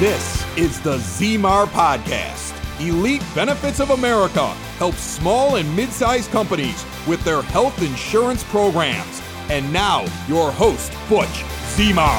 This is the Zmar Podcast. Elite Benefits of America helps small and mid sized companies with their health insurance programs. And now, your host, Butch Zmar.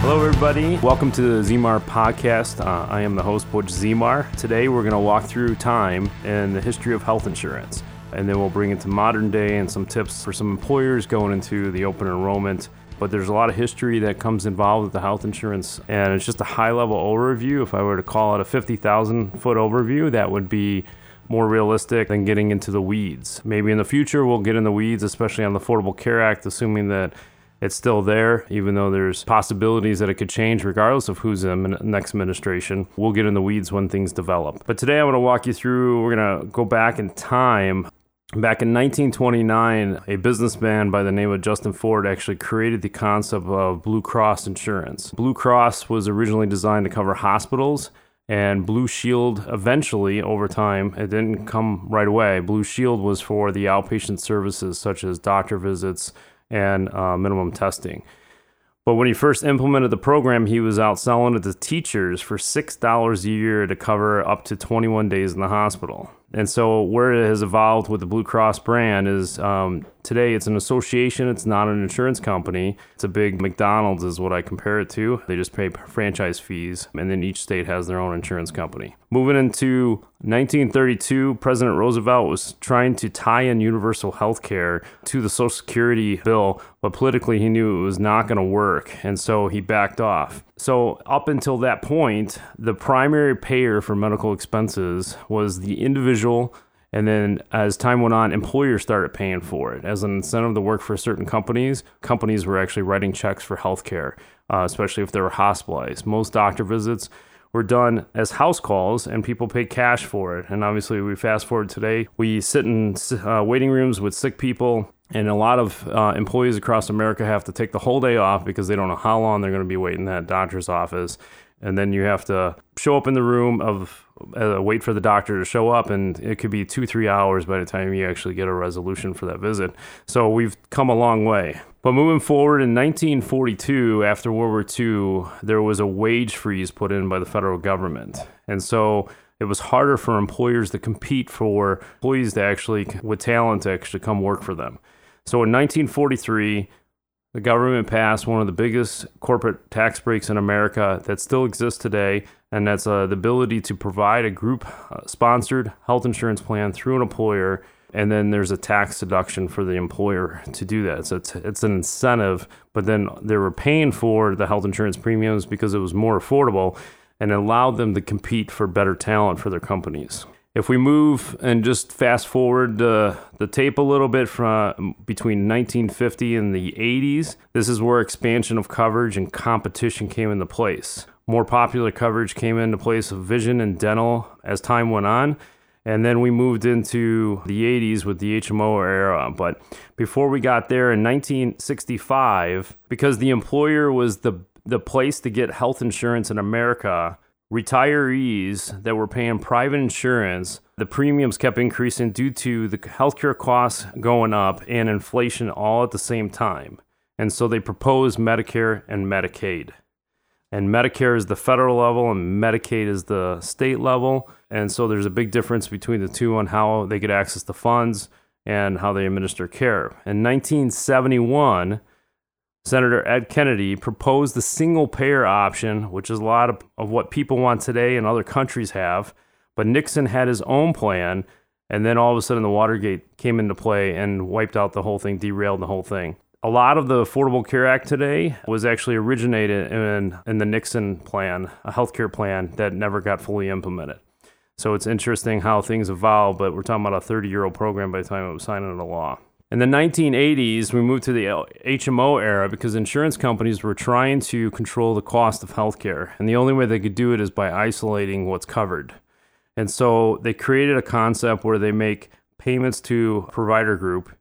Hello, everybody. Welcome to the Zmar podcast. Uh, I am the host, Butch Zmar. Today, we're going to walk through time and the history of health insurance. And then we'll bring it to modern day and some tips for some employers going into the open enrollment but there's a lot of history that comes involved with the health insurance and it's just a high level overview if i were to call it a 50000 foot overview that would be more realistic than getting into the weeds maybe in the future we'll get in the weeds especially on the affordable care act assuming that it's still there, even though there's possibilities that it could change regardless of who's in the next administration. We'll get in the weeds when things develop. But today I want to walk you through, we're going to go back in time Back in 1929, a businessman by the name of Justin Ford actually created the concept of Blue Cross insurance. Blue Cross was originally designed to cover hospitals, and Blue Shield eventually, over time, it didn't come right away. Blue Shield was for the outpatient services such as doctor visits and uh, minimum testing. But when he first implemented the program, he was out selling it to teachers for $6 a year to cover up to 21 days in the hospital. And so, where it has evolved with the Blue Cross brand is um, today it's an association, it's not an insurance company. It's a big McDonald's, is what I compare it to. They just pay franchise fees, and then each state has their own insurance company. Moving into 1932, President Roosevelt was trying to tie in universal health care to the Social Security bill, but politically he knew it was not going to work, and so he backed off. So, up until that point, the primary payer for medical expenses was the individual. And then as time went on, employers started paying for it. As an incentive to work for certain companies, companies were actually writing checks for healthcare, uh, especially if they were hospitalized. Most doctor visits were done as house calls and people paid cash for it. And obviously, we fast forward today, we sit in uh, waiting rooms with sick people and a lot of uh, employees across America have to take the whole day off because they don't know how long they're going to be waiting in that doctor's office. And then you have to show up in the room of uh, wait for the doctor to show up, and it could be two, three hours by the time you actually get a resolution for that visit. So we've come a long way. But moving forward in 1942, after World War II, there was a wage freeze put in by the federal government. And so it was harder for employers to compete for employees to actually, with talent, to actually come work for them. So in 1943, the government passed one of the biggest corporate tax breaks in America that still exists today, and that's uh, the ability to provide a group uh, sponsored health insurance plan through an employer. And then there's a tax deduction for the employer to do that. So it's, it's an incentive, but then they were paying for the health insurance premiums because it was more affordable and it allowed them to compete for better talent for their companies. If we move and just fast forward uh, the tape a little bit from between 1950 and the 80s, this is where expansion of coverage and competition came into place. More popular coverage came into place of vision and dental as time went on. And then we moved into the 80s with the HMO era. But before we got there in 1965, because the employer was the, the place to get health insurance in America, retirees that were paying private insurance, the premiums kept increasing due to the healthcare costs going up and inflation all at the same time. And so they proposed Medicare and Medicaid. And Medicare is the federal level and Medicaid is the state level. And so there's a big difference between the two on how they get access to funds and how they administer care. In 1971, Senator Ed Kennedy proposed the single payer option, which is a lot of, of what people want today and other countries have. But Nixon had his own plan, and then all of a sudden the Watergate came into play and wiped out the whole thing, derailed the whole thing. A lot of the Affordable Care Act today was actually originated in, in the Nixon plan, a healthcare plan that never got fully implemented. So it's interesting how things evolve, but we're talking about a 30 year old program by the time it was signed into law. In the 1980s, we moved to the HMO era because insurance companies were trying to control the cost of healthcare. And the only way they could do it is by isolating what's covered. And so they created a concept where they make payments to provider group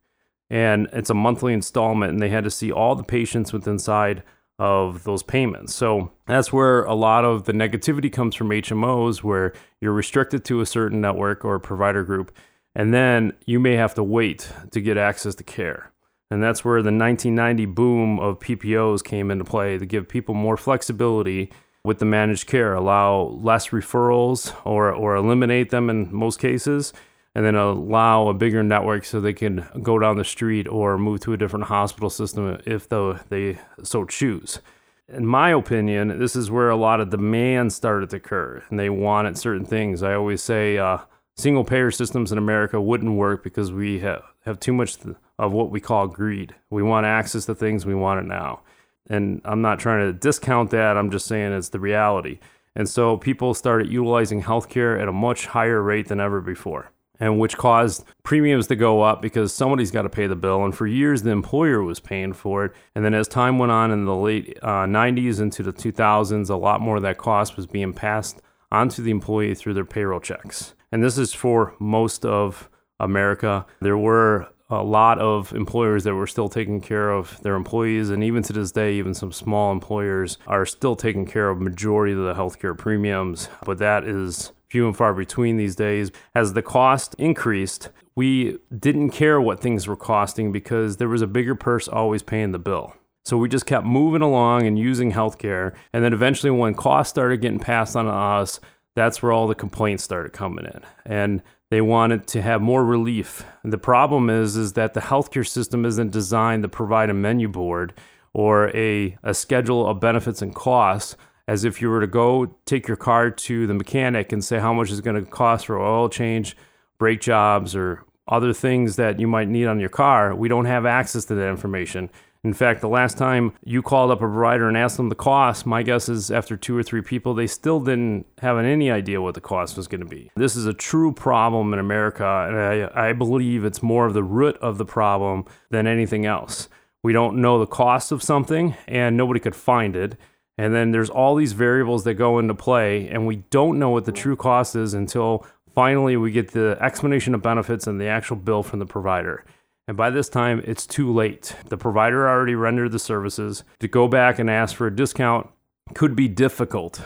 and it's a monthly installment and they had to see all the patients within inside of those payments. So that's where a lot of the negativity comes from HMOs where you're restricted to a certain network or provider group and then you may have to wait to get access to care. And that's where the 1990 boom of PPOs came into play to give people more flexibility with the managed care, allow less referrals or, or eliminate them in most cases, and then allow a bigger network so they can go down the street or move to a different hospital system if they so choose. In my opinion, this is where a lot of demand started to occur, and they wanted certain things. I always say uh, single payer systems in America wouldn't work because we have, have too much of what we call greed. We want access to things, we want it now. And I'm not trying to discount that, I'm just saying it's the reality. And so people started utilizing healthcare at a much higher rate than ever before, and which caused premiums to go up because somebody's got to pay the bill. And for years, the employer was paying for it. And then as time went on in the late uh, 90s into the 2000s, a lot more of that cost was being passed onto the employee through their payroll checks. And this is for most of America. There were a lot of employers that were still taking care of their employees and even to this day even some small employers are still taking care of majority of the healthcare premiums but that is few and far between these days. As the cost increased we didn't care what things were costing because there was a bigger purse always paying the bill. So we just kept moving along and using healthcare. And then eventually when costs started getting passed on to us that's where all the complaints started coming in. And they wanted to have more relief. And the problem is, is that the healthcare system isn't designed to provide a menu board or a, a schedule of benefits and costs as if you were to go take your car to the mechanic and say how much is going to cost for oil change, brake jobs, or other things that you might need on your car. We don't have access to that information. In fact, the last time you called up a provider and asked them the cost, my guess is after two or three people, they still didn't have any idea what the cost was going to be. This is a true problem in America, and I, I believe it's more of the root of the problem than anything else. We don't know the cost of something, and nobody could find it. And then there's all these variables that go into play, and we don't know what the true cost is until finally we get the explanation of benefits and the actual bill from the provider. And by this time, it's too late. The provider already rendered the services. To go back and ask for a discount could be difficult.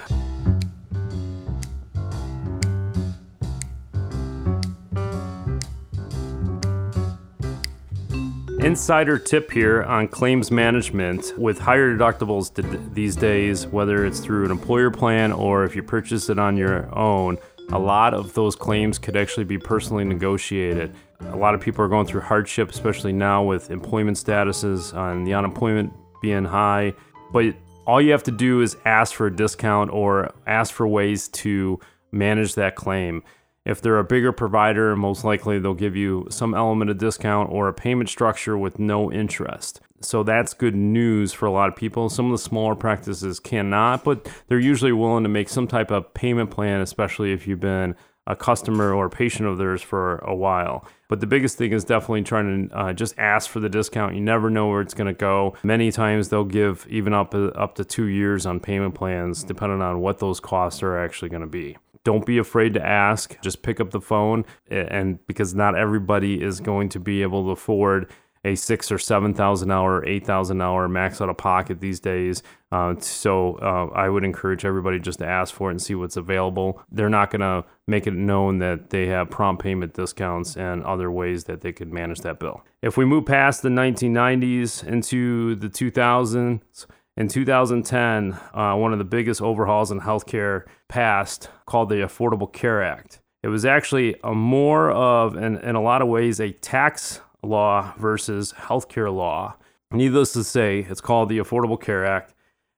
Insider tip here on claims management with higher deductibles these days, whether it's through an employer plan or if you purchase it on your own, a lot of those claims could actually be personally negotiated. A lot of people are going through hardship, especially now with employment statuses and the unemployment being high. But all you have to do is ask for a discount or ask for ways to manage that claim. If they're a bigger provider, most likely they'll give you some element of discount or a payment structure with no interest. So that's good news for a lot of people. Some of the smaller practices cannot, but they're usually willing to make some type of payment plan, especially if you've been a customer or a patient of theirs for a while. But the biggest thing is definitely trying to uh, just ask for the discount. You never know where it's going to go. Many times they'll give even up uh, up to two years on payment plans, depending on what those costs are actually going to be. Don't be afraid to ask. Just pick up the phone, and because not everybody is going to be able to afford a six or seven thousand hour, eight thousand hour max out of pocket these days. Uh, so uh, I would encourage everybody just to ask for it and see what's available. They're not going to make it known that they have prompt payment discounts and other ways that they could manage that bill. If we move past the 1990s into the 2000s. In 2010, uh, one of the biggest overhauls in healthcare passed called the Affordable Care Act. It was actually a more of, in, in a lot of ways, a tax law versus healthcare law. Needless to say, it's called the Affordable Care Act,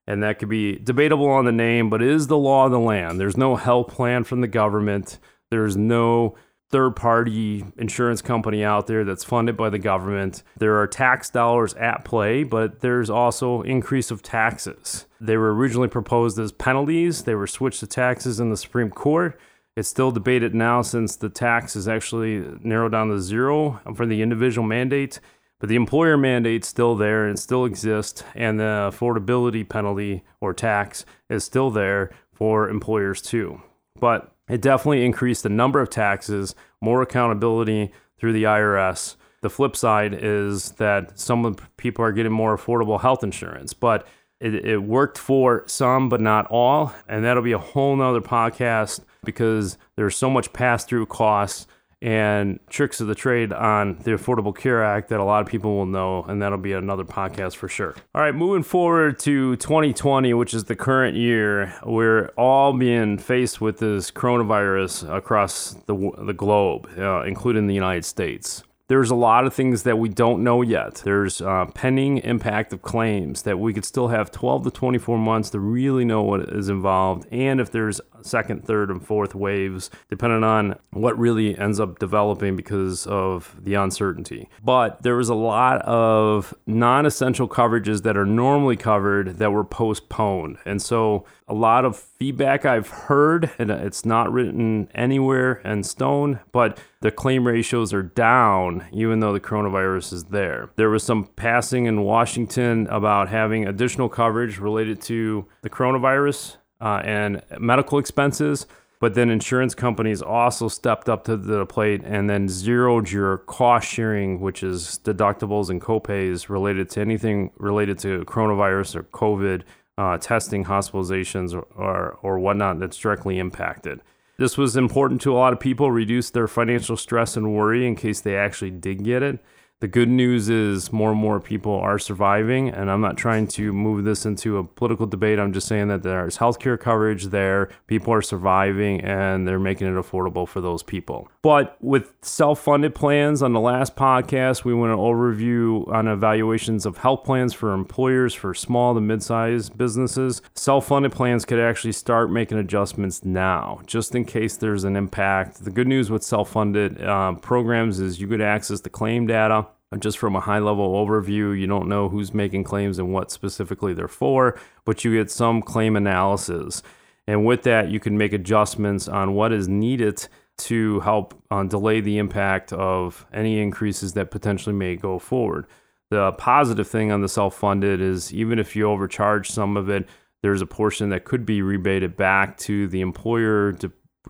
and that could be debatable on the name, but it is the law of the land. There's no health plan from the government. There's no third party insurance company out there that's funded by the government. There are tax dollars at play, but there's also increase of taxes. They were originally proposed as penalties. They were switched to taxes in the Supreme Court. It's still debated now since the tax is actually narrowed down to zero for the individual mandate, but the employer mandate's still there and still exists, and the affordability penalty or tax is still there for employers too. But it definitely increased the number of taxes, more accountability through the IRS. The flip side is that some people are getting more affordable health insurance, but it, it worked for some, but not all. And that'll be a whole nother podcast because there's so much pass through costs and tricks of the trade on the Affordable Care Act that a lot of people will know, and that'll be another podcast for sure. All right, moving forward to 2020, which is the current year, we're all being faced with this coronavirus across the, the globe, uh, including the United States there's a lot of things that we don't know yet. There's uh, pending impact of claims that we could still have 12 to 24 months to really know what is involved, and if there's second, third, and fourth waves, depending on what really ends up developing because of the uncertainty. But there was a lot of non essential coverages that are normally covered that were postponed. And so a lot of feedback I've heard, and it's not written anywhere in stone, but the claim ratios are down even though the coronavirus is there. There was some passing in Washington about having additional coverage related to the coronavirus uh, and medical expenses. But then insurance companies also stepped up to the plate and then zeroed your cost sharing, which is deductibles and copays related to anything related to coronavirus or COVID uh, testing, hospitalizations, or, or, or whatnot that's directly impacted. This was important to a lot of people, reduce their financial stress and worry in case they actually did get it. The good news is more and more people are surviving, and I'm not trying to move this into a political debate. I'm just saying that there's healthcare coverage there, people are surviving, and they're making it affordable for those people. But with self funded plans, on the last podcast, we went an overview on evaluations of health plans for employers for small to mid sized businesses. Self funded plans could actually start making adjustments now, just in case there's an impact. The good news with self funded uh, programs is you could access the claim data just from a high level overview, you don't know who's making claims and what specifically they're for, but you get some claim analysis. And with that, you can make adjustments on what is needed to help uh, delay the impact of any increases that potentially may go forward. The positive thing on the self funded is even if you overcharge some of it, there's a portion that could be rebated back to the employer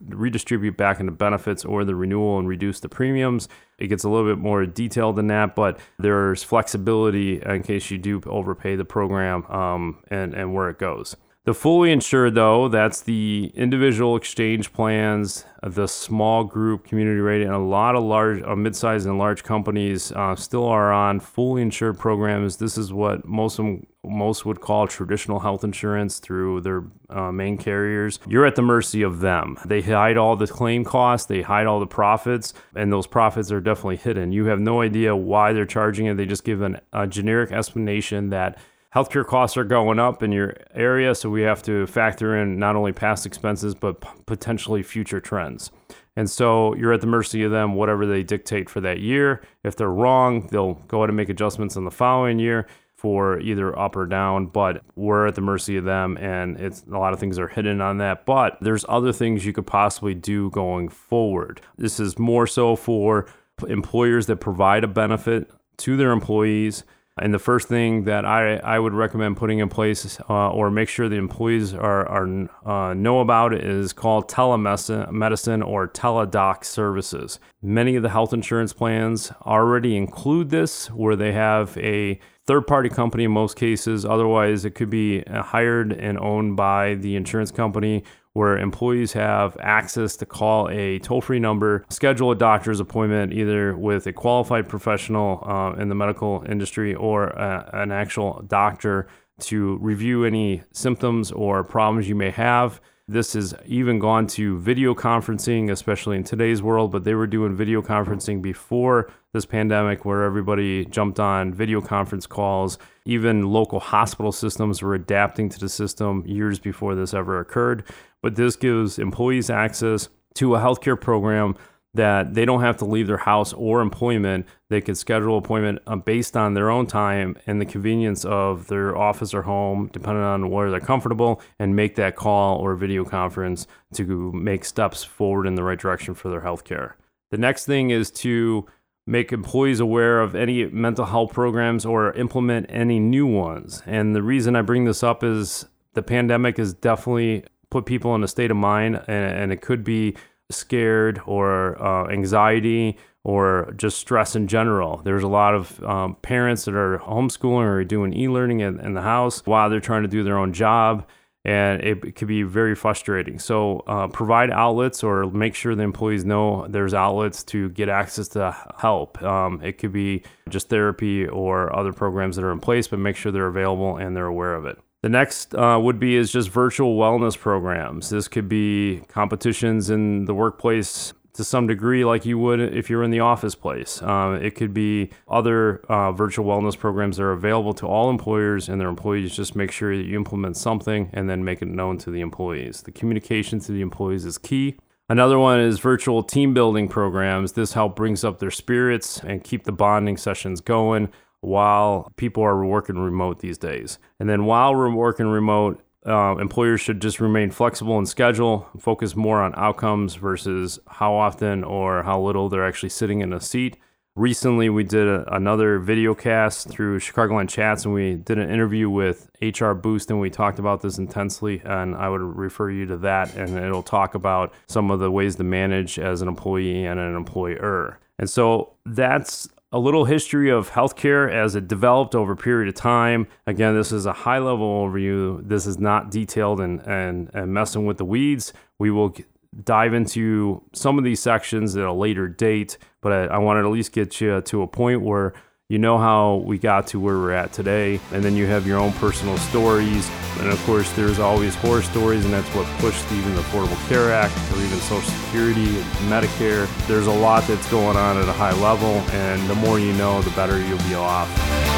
redistribute back into benefits or the renewal and reduce the premiums. It gets a little bit more detailed than that, but there's flexibility in case you do overpay the program um, and, and where it goes. The fully insured, though, that's the individual exchange plans, the small group community rating, and a lot of large, uh, mid-sized and large companies uh, still are on fully insured programs. This is what most most would call traditional health insurance through their uh, main carriers. You're at the mercy of them. They hide all the claim costs, they hide all the profits, and those profits are definitely hidden. You have no idea why they're charging it. They just give an, a generic explanation that healthcare costs are going up in your area, so we have to factor in not only past expenses but p- potentially future trends. And so you're at the mercy of them, whatever they dictate for that year. If they're wrong, they'll go ahead and make adjustments in the following year for either up or down, but we're at the mercy of them and it's a lot of things are hidden on that. But there's other things you could possibly do going forward. This is more so for employers that provide a benefit to their employees and the first thing that I, I would recommend putting in place uh, or make sure the employees are, are uh, know about is called telemedicine or Teladoc services. Many of the health insurance plans already include this, where they have a third party company in most cases. Otherwise, it could be hired and owned by the insurance company where employees have access to call a toll free number, schedule a doctor's appointment either with a qualified professional uh, in the medical industry or a, an actual doctor to review any symptoms or problems you may have. This has even gone to video conferencing, especially in today's world, but they were doing video conferencing before this pandemic where everybody jumped on video conference calls. Even local hospital systems were adapting to the system years before this ever occurred but this gives employees access to a healthcare program that they don't have to leave their house or employment. They can schedule appointment uh, based on their own time and the convenience of their office or home, depending on where they're comfortable, and make that call or video conference to make steps forward in the right direction for their healthcare. The next thing is to make employees aware of any mental health programs or implement any new ones. And the reason I bring this up is the pandemic has definitely put people in a state of mind, and, and it could be scared or uh, anxiety or just stress in general. There's a lot of um, parents that are homeschooling or doing e learning in, in, the house while they're trying to do their own job. and it could be very frustrating. So, uh, provide outlets or make sure the employees know there's outlets to get access to help. Um, it could be just therapy or other programs that are in place, but make sure they're available and they're aware of it. The next uh, would be is just virtual wellness programs. This could be competitions in the workplace to some degree like you would if you're in the office place. Uh, it could be other uh, virtual wellness programs that are available to all employers and their employees. Just make sure that you implement something and then make it known to the employees. The communication to the employees is key. Another one is virtual team building programs. This help brings up their spirits and keep the bonding sessions going while people are working remote these days. And then while we're working remote, uh, employers should just remain flexible in schedule, focus more on outcomes versus how often or how little they're actually sitting in a seat. Recently, we did a, another video cast through Chicagoland Chats, and we did an interview with HR Boost, and we talked about this intensely. And I would refer you to that, and it'll talk about some of the ways to manage as an employee and an employer. And so that's a little history of healthcare as it developed over a period of time. Again, this is a high level overview. This is not detailed and, and, and messing with the weeds. We will dive into some of these sections at a later date, but I, I wanted to at least get you to a point where you know how we got to where we're at today, and then you have your own personal stories. And of course, there's always horror stories, and that's what pushed even the Affordable Care Act or even Social Security, Medicare. There's a lot that's going on at a high level, and the more you know, the better you'll be off.